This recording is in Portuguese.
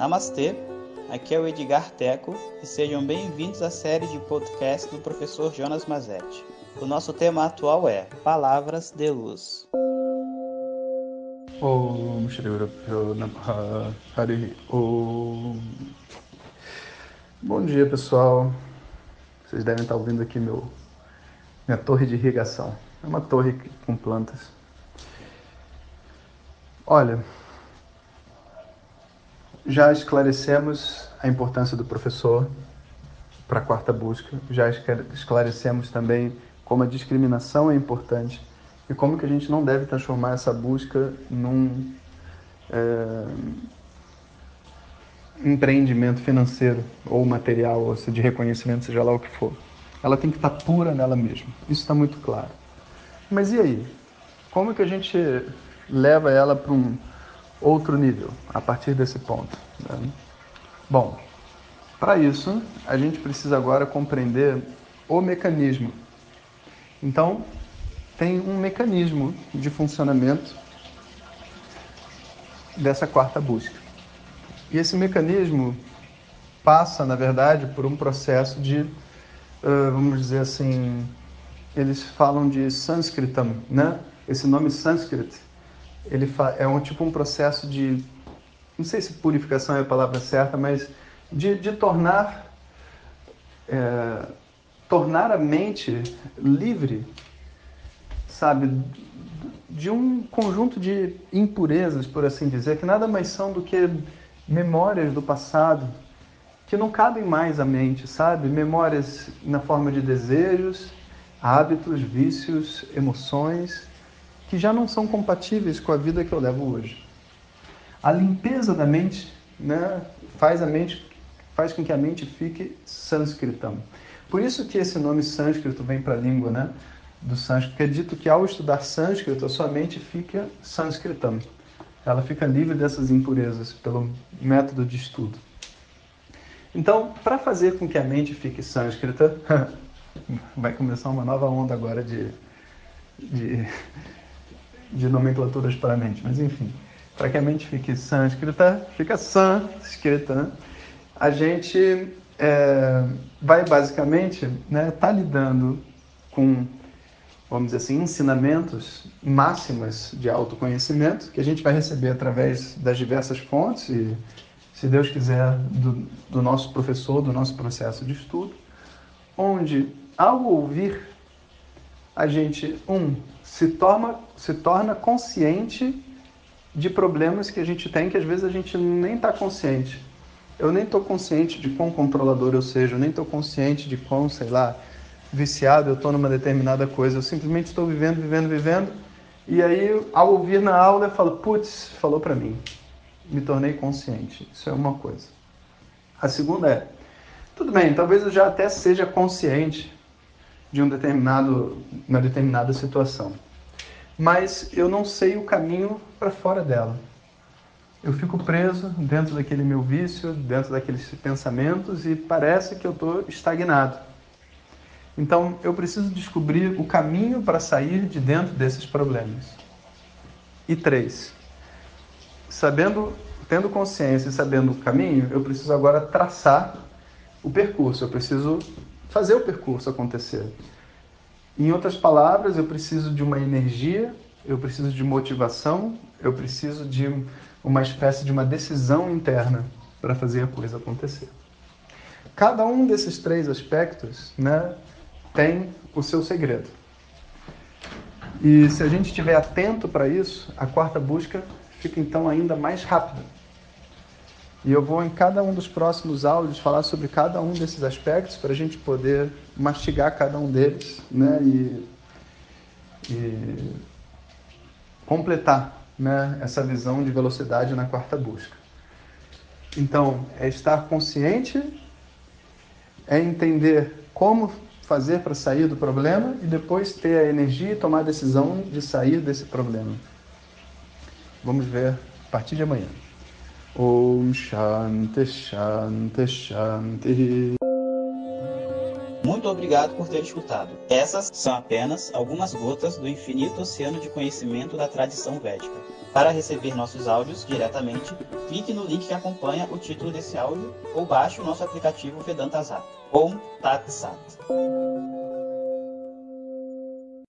Namastê, aqui é o Edgar Teco e sejam bem-vindos à série de podcast do professor Jonas Mazetti. O nosso tema atual é Palavras de Luz. Bom dia, pessoal. Vocês devem estar ouvindo aqui meu minha torre de irrigação. É uma torre com plantas. Olha, já esclarecemos a importância do professor para a quarta busca, já esclarecemos também como a discriminação é importante e como que a gente não deve transformar essa busca num é, empreendimento financeiro ou material, ou seja, de reconhecimento, seja lá o que for. Ela tem que estar pura nela mesma. Isso está muito claro. Mas e aí? Como que a gente leva ela para um outro nível a partir desse ponto? Né? Bom, para isso a gente precisa agora compreender o mecanismo. Então, tem um mecanismo de funcionamento dessa quarta busca. E esse mecanismo passa, na verdade, por um processo de, vamos dizer assim, eles falam de sânscritam, né? Esse nome sânscrito, ele é um tipo um processo de, não sei se purificação é a palavra certa, mas de, de tornar é, tornar a mente livre, sabe, de um conjunto de impurezas, por assim dizer, que nada mais são do que memórias do passado que não cabem mais à mente, sabe? Memórias na forma de desejos, hábitos, vícios, emoções que já não são compatíveis com a vida que eu levo hoje. A limpeza da mente, né, faz a mente faz com que a mente fique sânscritam. Por isso que esse nome sânscrito vem para a língua, né, do sânscrito, porque é dito que ao estudar sânscrito, a sua mente fica sânscritam ela fica livre dessas impurezas pelo método de estudo. Então, para fazer com que a mente fique sânscrita, vai começar uma nova onda agora de, de, de nomenclaturas para a mente, mas enfim, para que a mente fique sânscrita, fica sânscrita, né? a gente é, vai basicamente estar né, tá lidando com vamos dizer assim, ensinamentos máximas de autoconhecimento que a gente vai receber através das diversas fontes e, se Deus quiser, do, do nosso professor, do nosso processo de estudo, onde, ao ouvir, a gente, um, se torna, se torna consciente de problemas que a gente tem que às vezes a gente nem está consciente. Eu nem estou consciente de quão controlador eu seja, eu nem estou consciente de quão, sei lá, viciado, eu estou numa determinada coisa, eu simplesmente estou vivendo, vivendo, vivendo, e aí ao ouvir na aula eu falo, putz, falou para mim, me tornei consciente. Isso é uma coisa. A segunda é, tudo bem, talvez eu já até seja consciente de um determinado, uma determinada situação, mas eu não sei o caminho para fora dela. Eu fico preso dentro daquele meu vício, dentro daqueles pensamentos e parece que eu estou estagnado. Então, eu preciso descobrir o caminho para sair de dentro desses problemas. E três, sabendo, tendo consciência e sabendo o caminho, eu preciso agora traçar o percurso. Eu preciso fazer o percurso acontecer. Em outras palavras, eu preciso de uma energia, eu preciso de motivação, eu preciso de uma espécie de uma decisão interna para fazer a coisa acontecer. Cada um desses três aspectos, né, tem o seu segredo. E se a gente estiver atento para isso, a quarta busca fica então ainda mais rápida. E eu vou em cada um dos próximos áudios falar sobre cada um desses aspectos para a gente poder mastigar cada um deles né? e, e completar né? essa visão de velocidade na quarta busca. Então, é estar consciente, é entender como fazer para sair do problema e depois ter a energia e tomar a decisão de sair desse problema. Vamos ver a partir de amanhã. Om Shanti Shanti Shanti. Muito obrigado por ter escutado. Essas são apenas algumas gotas do infinito oceano de conhecimento da tradição védica. Para receber nossos áudios diretamente, clique no link que acompanha o título desse áudio ou baixe o nosso aplicativo Vedanta Zap. Om Tat Sat.